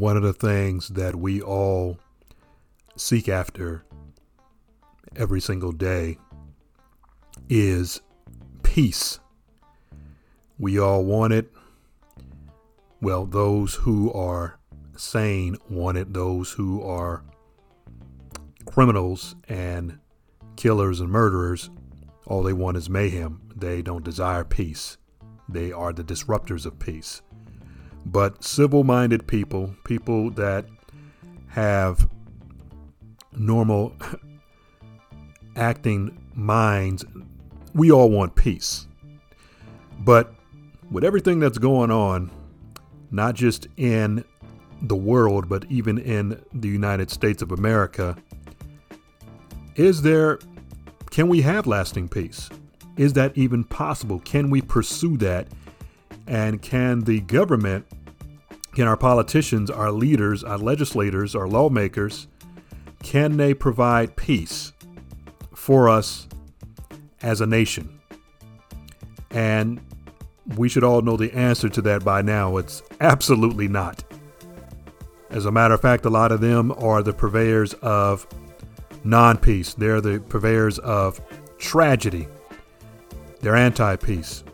one of the things that we all seek after every single day is peace. We all want it. Well, those who are sane want it. Those who are criminals and killers and murderers, all they want is mayhem. They don't desire peace. They are the disruptors of peace. But civil minded people, people that have normal acting minds, we all want peace. But with everything that's going on, not just in the world, but even in the United States of America, is there, can we have lasting peace? Is that even possible? Can we pursue that? And can the government, can our politicians, our leaders, our legislators, our lawmakers, can they provide peace for us as a nation? And we should all know the answer to that by now. It's absolutely not. As a matter of fact, a lot of them are the purveyors of non peace, they're the purveyors of tragedy, they're anti peace.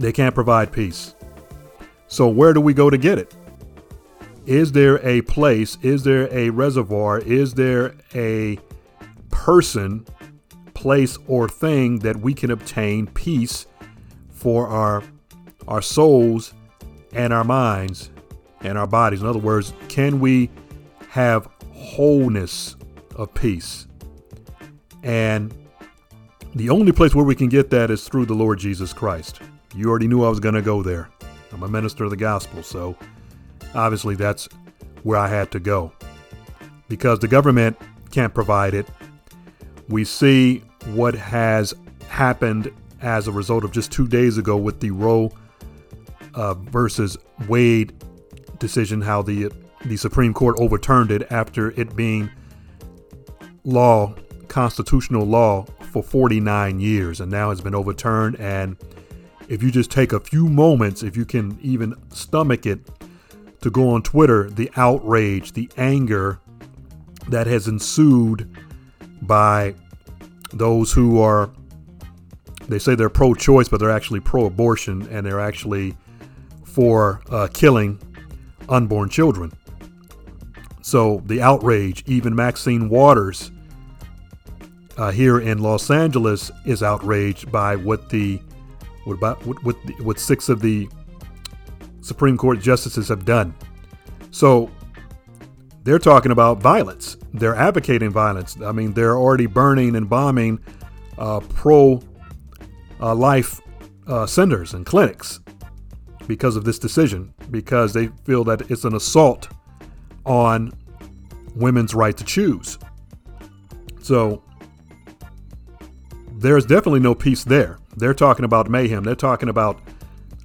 They can't provide peace. So, where do we go to get it? Is there a place? Is there a reservoir? Is there a person, place, or thing that we can obtain peace for our our souls and our minds and our bodies. In other words, can we have wholeness of peace? And the only place where we can get that is through the Lord Jesus Christ. You already knew I was going to go there. I'm a minister of the gospel, so obviously that's where I had to go. Because the government can't provide it. We see what has happened as a result of just two days ago with the Roe uh, versus Wade decision, how the the Supreme Court overturned it after it being law, constitutional law for 49 years, and now has been overturned. And if you just take a few moments, if you can even stomach it, to go on Twitter, the outrage, the anger that has ensued by those who are they say they're pro-choice, but they're actually pro-abortion, and they're actually for uh, killing unborn children. So the outrage, even Maxine Waters uh, here in Los Angeles is outraged by what the what about what what, six of the Supreme Court justices have done. So they're talking about violence. They're advocating violence. I mean, they're already burning and bombing uh, pro uh, life uh, centers and clinics because of this decision, because they feel that it's an assault on women's right to choose. So there's definitely no peace there. They're talking about mayhem. They're talking about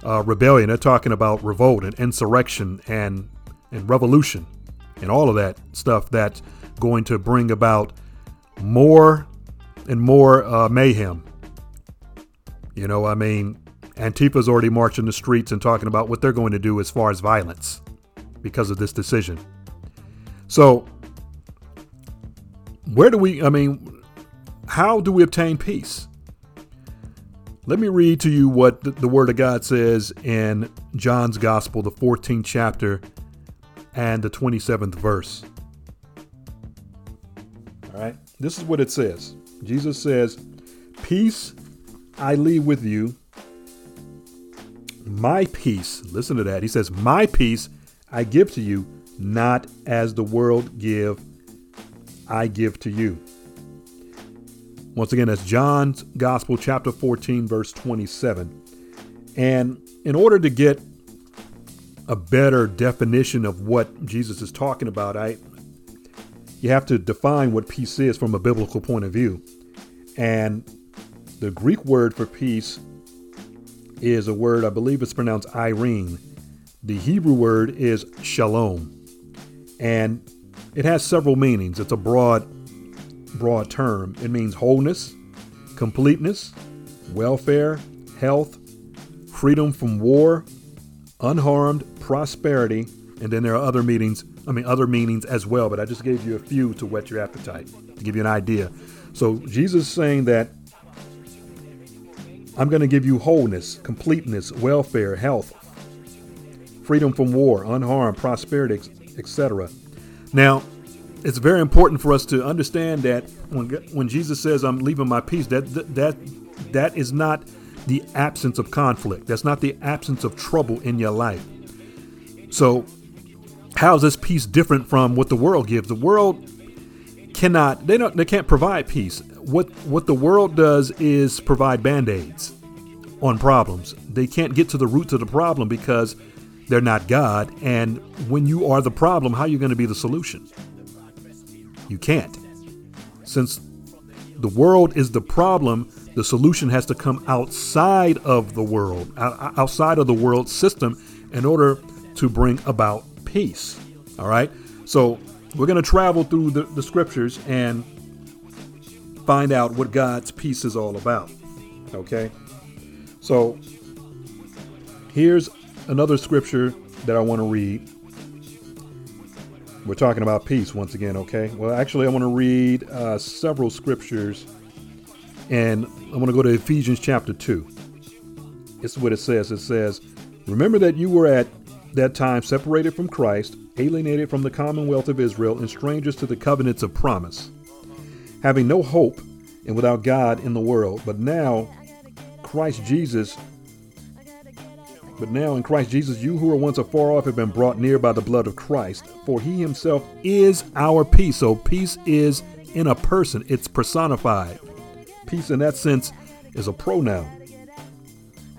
uh, rebellion. They're talking about revolt and insurrection and and revolution and all of that stuff that's going to bring about more and more uh, mayhem you know, I mean, Antifa's already marching the streets and talking about what they're going to do as far as violence because of this decision. So, where do we, I mean, how do we obtain peace? Let me read to you what the Word of God says in John's Gospel, the 14th chapter and the 27th verse. All right, this is what it says Jesus says, Peace I leave with you my peace. Listen to that. He says, My peace I give to you, not as the world give, I give to you. Once again, that's John's Gospel, chapter 14, verse 27. And in order to get a better definition of what Jesus is talking about, I you have to define what peace is from a biblical point of view. And the Greek word for peace is a word, I believe it's pronounced Irene. The Hebrew word is shalom. And it has several meanings. It's a broad, broad term. It means wholeness, completeness, welfare, health, freedom from war, unharmed prosperity, And then there are other meanings, I mean, other meanings as well, but I just gave you a few to whet your appetite, to give you an idea. So Jesus is saying that I'm going to give you wholeness, completeness, welfare, health, freedom from war, unharmed, prosperity, etc. Now, it's very important for us to understand that when when Jesus says I'm leaving my peace, that that that is not the absence of conflict. That's not the absence of trouble in your life. So, how is this peace different from what the world gives? The world cannot they don't they can't provide peace. What what the world does is provide band-aids on problems. They can't get to the roots of the problem because they're not God. And when you are the problem, how are you going to be the solution? You can't. Since the world is the problem, the solution has to come outside of the world, outside of the world system, in order to bring about peace. All right? So we're going to travel through the, the scriptures and find out what God's peace is all about. Okay? So here's another scripture that I want to read. We're talking about peace once again, okay? Well, actually, I want to read uh, several scriptures, and I want to go to Ephesians chapter 2. This is what it says. It says, Remember that you were at that time separated from Christ, alienated from the commonwealth of Israel, and strangers to the covenants of promise, having no hope and without God in the world. But now, Christ Jesus but now in Christ Jesus, you who were once afar off have been brought near by the blood of Christ, for he himself is our peace. So peace is in a person, it's personified. Peace in that sense is a pronoun.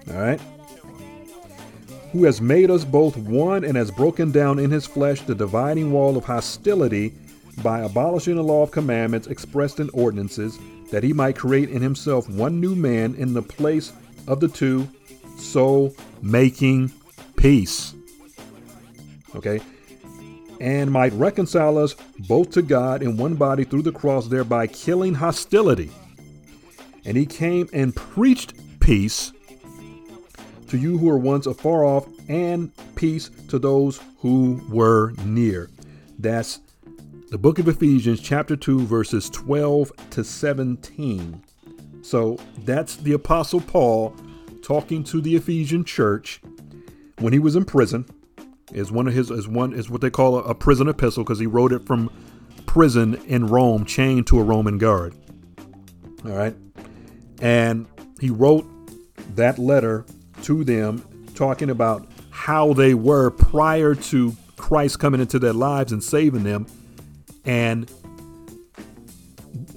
All right? Who has made us both one and has broken down in his flesh the dividing wall of hostility by abolishing the law of commandments expressed in ordinances, that he might create in himself one new man in the place of the two so making peace. Okay? And might reconcile us both to God in one body through the cross, thereby killing hostility. And he came and preached peace to you who were once afar off, and peace to those who were near. That's the book of Ephesians, chapter 2, verses 12 to 17. So that's the Apostle Paul talking to the Ephesian church when he was in prison. Is one of his is one is what they call a, a prison epistle because he wrote it from prison in Rome, chained to a Roman guard. All right, and he wrote that letter to them, talking about how they were prior to Christ coming into their lives and saving them, and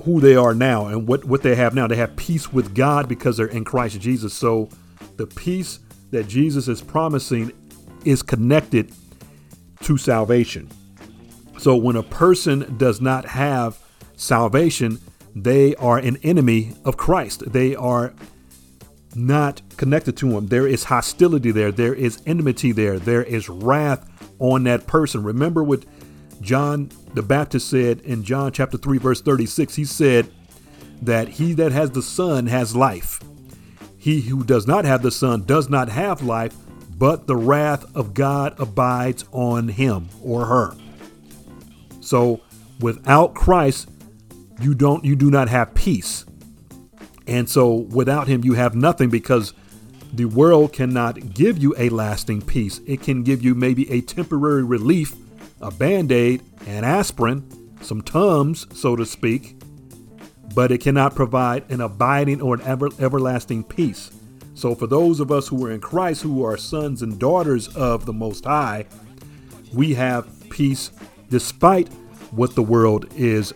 who they are now and what, what they have now. They have peace with God because they're in Christ Jesus. So the peace that Jesus is promising is connected to salvation. So when a person does not have salvation, they are an enemy of Christ. They are not connected to him. There is hostility there. There is enmity there. There is wrath on that person. Remember what John the Baptist said in John chapter 3 verse 36. He said that he that has the son has life. He who does not have the Son does not have life, but the wrath of God abides on him or her. So without Christ, you don't you do not have peace. And so without him you have nothing because the world cannot give you a lasting peace. It can give you maybe a temporary relief, a band-aid, an aspirin, some Tums, so to speak, but it cannot provide an abiding or an ever, everlasting peace. So, for those of us who are in Christ, who are sons and daughters of the Most High, we have peace despite what the world is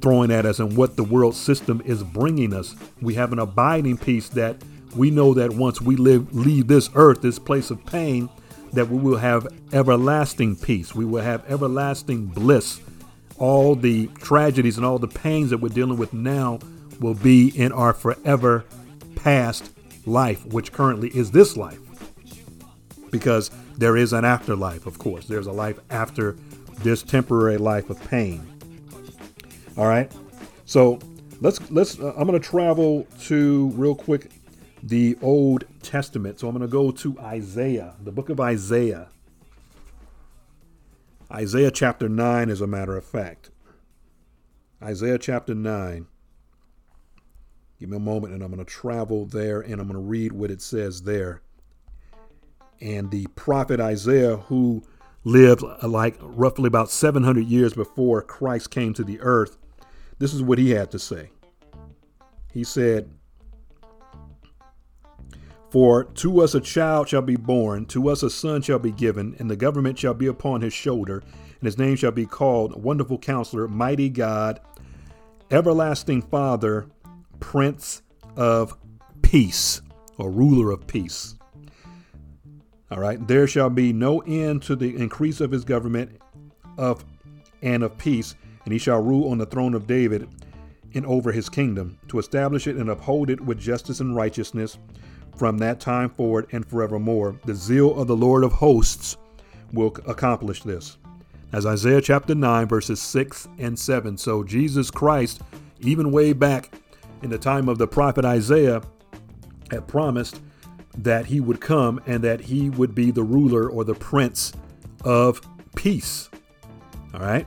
throwing at us and what the world system is bringing us. We have an abiding peace that we know that once we live, leave this earth, this place of pain, that we will have everlasting peace. We will have everlasting bliss all the tragedies and all the pains that we're dealing with now will be in our forever past life, which currently is this life. Because there is an afterlife, of course. There's a life after this temporary life of pain. All right. So let's let's. Uh, I'm going to travel to real quick the Old Testament. So I'm going to go to Isaiah, the book of Isaiah. Isaiah chapter 9, as a matter of fact. Isaiah chapter 9. Give me a moment and I'm going to travel there and I'm going to read what it says there. And the prophet Isaiah, who lived uh, like roughly about 700 years before Christ came to the earth, this is what he had to say. He said, For to us a child shall be born, to us a son shall be given, and the government shall be upon his shoulder, and his name shall be called Wonderful Counselor, Mighty God, Everlasting Father, Prince of Peace, or Ruler of Peace. All right. There shall be no end to the increase of his government of and of peace, and he shall rule on the throne of David and over his kingdom, to establish it and uphold it with justice and righteousness from that time forward and forevermore. The zeal of the Lord of hosts will accomplish this. As Isaiah chapter 9, verses 6 and 7. So Jesus Christ, even way back in the time of the prophet Isaiah, had promised that he would come and that he would be the ruler or the prince of peace. All right.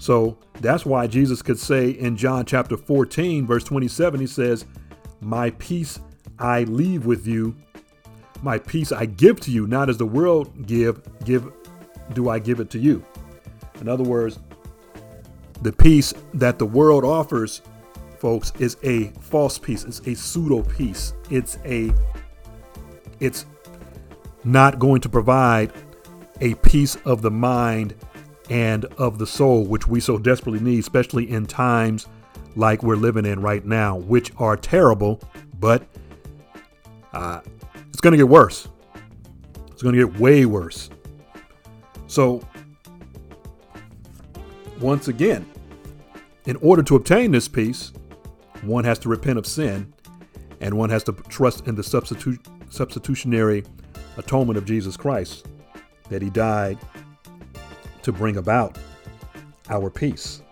So that's why Jesus could say in John chapter 14, verse 27, he says, My peace I leave with you, my peace I give to you, not as the world give, give do I give it to you. In other words, the peace that the world offers, folks, is a false peace. It's a pseudo peace. It's a it's not going to provide a peace of the mind and of the soul, which we so desperately need, especially in times like we're living in right now, which are terrible, but uh, it's going to get worse. It's going to get way worse. So, once again, in order to obtain this peace, one has to repent of sin and one has to trust in the substitute substitutionary atonement of Jesus Christ, that he died to bring about our peace.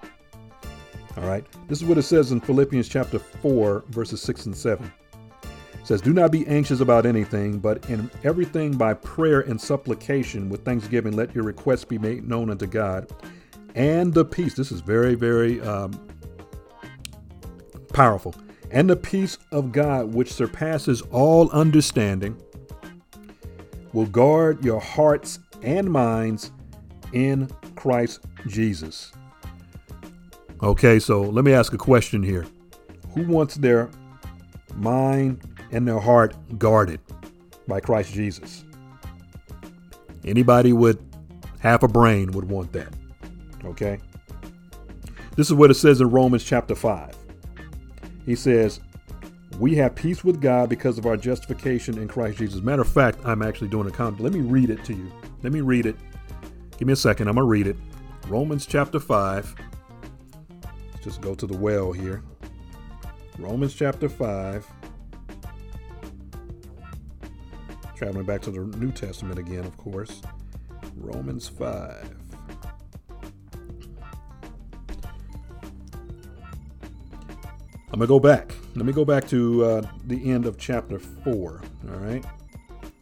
All right. This is what it says in Philippians chapter 4, verses 6 and 7. Says, Do not be anxious about anything, but in everything by prayer and supplication with thanksgiving, let your requests be made known unto God. And the peace, this is very, very um, powerful and the peace of God, which surpasses all understanding, will guard your hearts and minds in Christ Jesus. Okay, so let me ask a question here. Who wants their mind and their heart guarded by Christ Jesus? Anybody with half a brain would want that. Okay? This is what it says in Romans chapter 5. He says, We have peace with God because of our justification in Christ Jesus. Matter of fact, I'm actually doing a comment. Let me read it to you. Let me read it. Give me a second. I'm going to read it. Romans chapter 5. Let's just go to the well here. Romans chapter 5. Traveling back to the New Testament again, of course. Romans 5. I'm going to go back. Let me go back to uh, the end of chapter 4. All right.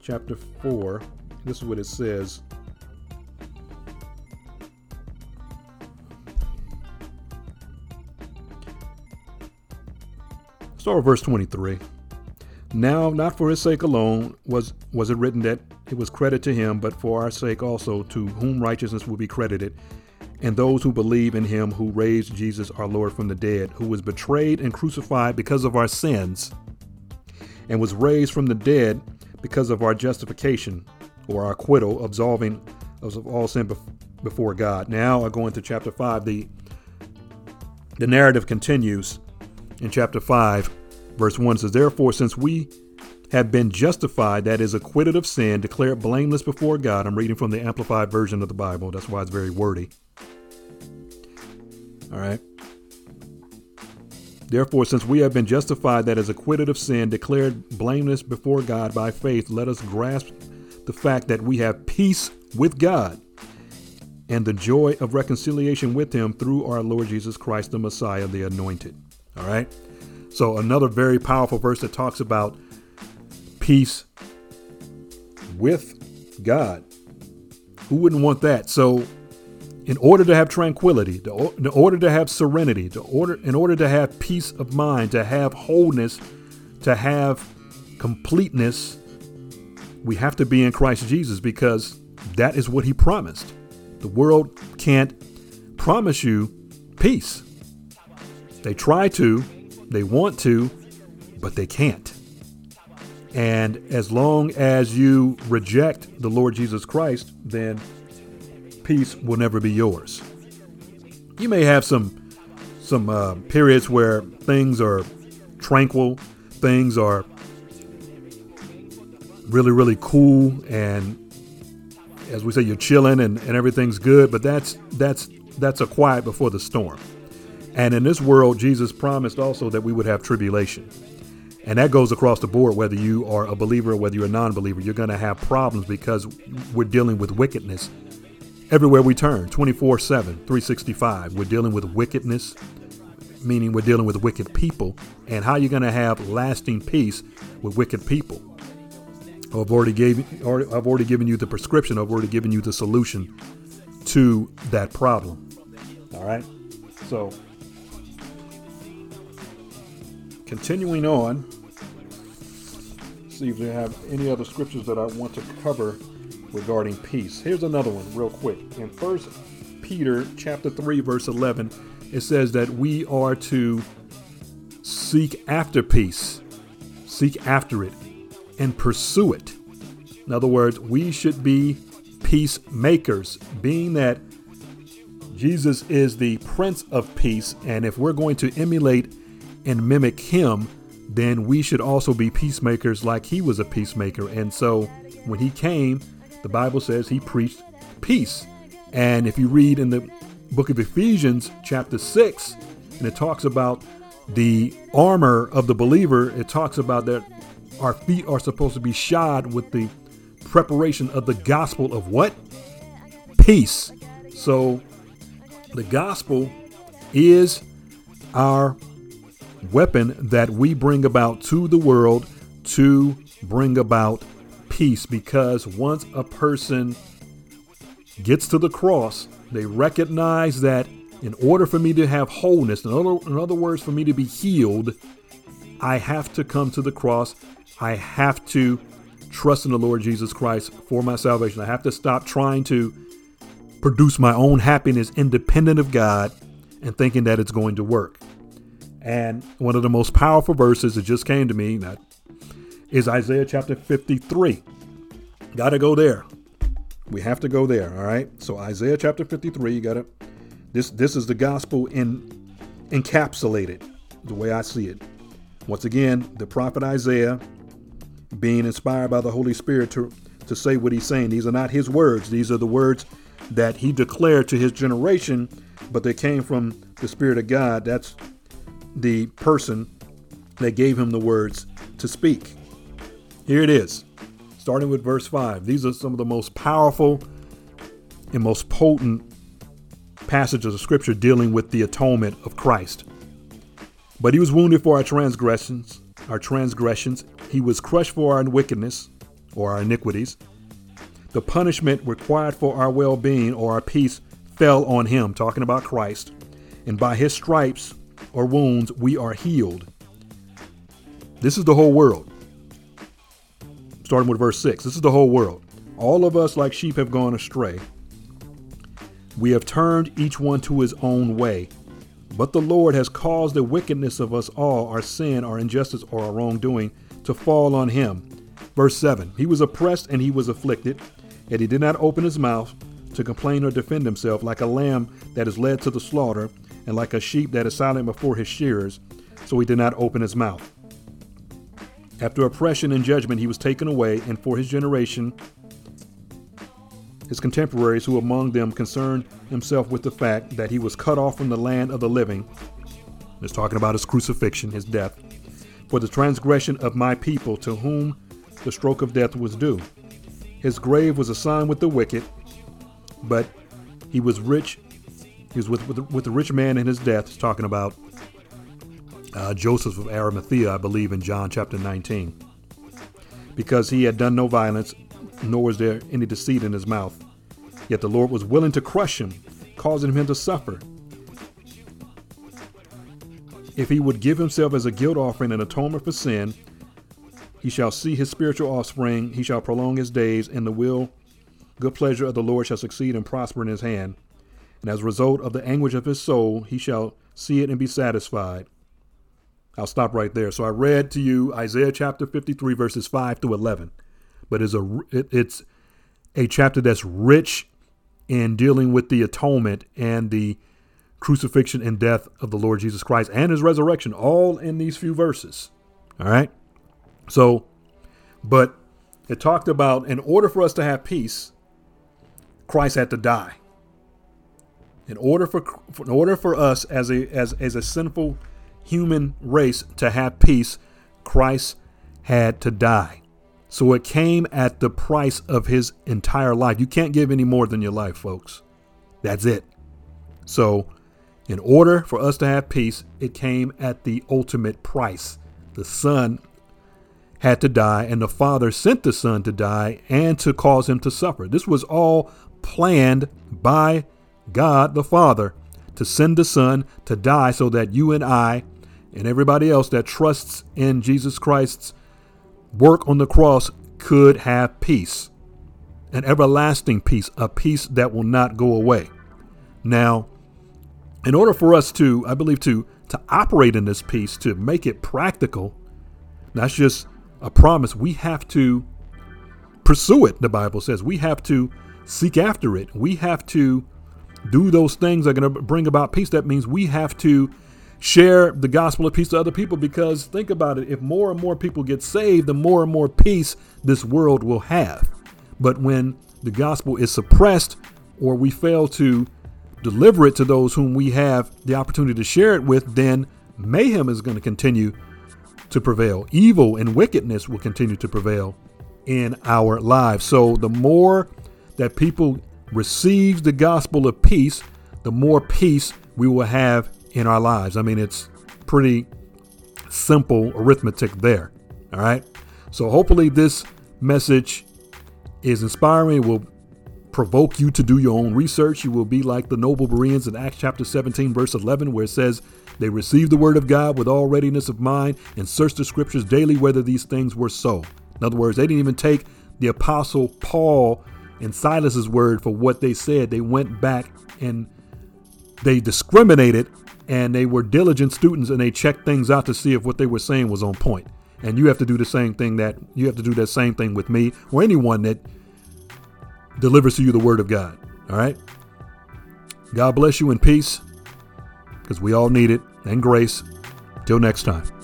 Chapter 4. This is what it says. Start with verse 23. Now, not for his sake alone was was it written that it was credit to him, but for our sake also, to whom righteousness will be credited and those who believe in him who raised Jesus our Lord from the dead, who was betrayed and crucified because of our sins, and was raised from the dead because of our justification or our acquittal, absolving us of all sin before God. Now I go into chapter 5. The, the narrative continues in chapter 5, verse 1 says, Therefore, since we have been justified, that is, acquitted of sin, declared blameless before God. I'm reading from the Amplified Version of the Bible. That's why it's very wordy. All right. Therefore, since we have been justified, that is, acquitted of sin, declared blameless before God by faith, let us grasp the fact that we have peace with God and the joy of reconciliation with Him through our Lord Jesus Christ, the Messiah, the Anointed. All right. So, another very powerful verse that talks about peace with God. Who wouldn't want that? So, in order to have tranquility, to, in order to have serenity, to order, in order to have peace of mind, to have wholeness, to have completeness, we have to be in Christ Jesus because that is what he promised. The world can't promise you peace. They try to, they want to, but they can't. And as long as you reject the Lord Jesus Christ, then peace will never be yours. You may have some some uh, periods where things are tranquil, things are really really cool, and as we say, you're chilling and, and everything's good. But that's that's that's a quiet before the storm. And in this world, Jesus promised also that we would have tribulation. And that goes across the board, whether you are a believer or whether you're a non believer. You're going to have problems because we're dealing with wickedness everywhere we turn 24 7, 365. We're dealing with wickedness, meaning we're dealing with wicked people. And how you're going to have lasting peace with wicked people. I've already, gave, I've already given you the prescription, I've already given you the solution to that problem. All right? So, continuing on, see if we have any other scriptures that I want to cover regarding peace. Here's another one real quick. In First Peter chapter 3 verse 11, it says that we are to seek after peace, seek after it and pursue it. In other words, we should be peacemakers, being that Jesus is the Prince of Peace, and if we're going to emulate and mimic him, then we should also be peacemakers like he was a peacemaker. And so when he came, the Bible says he preached peace. And if you read in the book of Ephesians, chapter 6, and it talks about the armor of the believer, it talks about that our feet are supposed to be shod with the preparation of the gospel of what? Peace. So the gospel is our weapon that we bring about to the world to bring about peace because once a person gets to the cross, they recognize that in order for me to have wholeness, in other, in other words, for me to be healed, I have to come to the cross. I have to trust in the Lord Jesus Christ for my salvation. I have to stop trying to produce my own happiness independent of God and thinking that it's going to work. And one of the most powerful verses that just came to me that is Isaiah chapter 53. Got to go there. We have to go there, all right? So Isaiah chapter 53, you got to this this is the gospel in encapsulated the way I see it. Once again, the prophet Isaiah being inspired by the Holy Spirit to to say what he's saying. These are not his words. These are the words that he declared to his generation, but they came from the Spirit of God. That's the person that gave him the words to speak. Here it is, starting with verse 5. These are some of the most powerful and most potent passages of Scripture dealing with the atonement of Christ. But he was wounded for our transgressions, our transgressions. He was crushed for our wickedness or our iniquities. The punishment required for our well being or our peace fell on him, talking about Christ. And by his stripes or wounds, we are healed. This is the whole world. Starting with verse 6. This is the whole world. All of us, like sheep, have gone astray. We have turned each one to his own way. But the Lord has caused the wickedness of us all, our sin, our injustice, or our wrongdoing, to fall on him. Verse 7 He was oppressed and he was afflicted, yet he did not open his mouth to complain or defend himself, like a lamb that is led to the slaughter, and like a sheep that is silent before his shearers, so he did not open his mouth. After oppression and judgment, he was taken away, and for his generation, his contemporaries, who among them concerned himself with the fact that he was cut off from the land of the living, is talking about his crucifixion, his death, for the transgression of my people, to whom the stroke of death was due. His grave was assigned with the wicked, but he was rich he was with, with, with the rich man in his death, he's talking about uh, Joseph of Arimathea, I believe, in John chapter 19. Because he had done no violence, nor was there any deceit in his mouth. Yet the Lord was willing to crush him, causing him to suffer. If he would give himself as a guilt offering and atonement for sin, he shall see his spiritual offspring, he shall prolong his days, and the will, good pleasure of the Lord shall succeed and prosper in his hand. And as a result of the anguish of his soul, he shall see it and be satisfied. I'll stop right there. So I read to you Isaiah chapter 53, verses 5 to 11. But it's a, it, it's a chapter that's rich in dealing with the atonement and the crucifixion and death of the Lord Jesus Christ and his resurrection, all in these few verses. All right. So, but it talked about in order for us to have peace, Christ had to die. In order for in order for us as a as as a sinful human race to have peace, Christ had to die. So it came at the price of his entire life. You can't give any more than your life, folks. That's it. So in order for us to have peace, it came at the ultimate price. The Son had to die, and the Father sent the Son to die and to cause him to suffer. This was all planned by God the Father to send the Son to die so that you and I and everybody else that trusts in Jesus Christ's work on the cross could have peace, an everlasting peace, a peace that will not go away. Now, in order for us to, I believe, to to operate in this peace, to make it practical, that's just a promise. We have to pursue it. The Bible says we have to seek after it. We have to do those things that are going to bring about peace. That means we have to share the gospel of peace to other people because think about it if more and more people get saved, the more and more peace this world will have. But when the gospel is suppressed or we fail to deliver it to those whom we have the opportunity to share it with, then mayhem is going to continue to prevail. Evil and wickedness will continue to prevail in our lives. So the more that people receive the gospel of peace, the more peace we will have in our lives. I mean, it's pretty simple arithmetic there. All right. So hopefully this message is inspiring. Will provoke you to do your own research. You will be like the noble Bereans in Acts chapter 17, verse 11, where it says, They received the word of God with all readiness of mind and searched the scriptures daily whether these things were so. In other words, they didn't even take the apostle Paul and Silas's word for what they said. They went back and they discriminated and they were diligent students and they checked things out to see if what they were saying was on point. And you have to do the same thing that you have to do that same thing with me or anyone that delivers to you the word of God. All right? God bless you in peace because we all need it and grace. Till next time.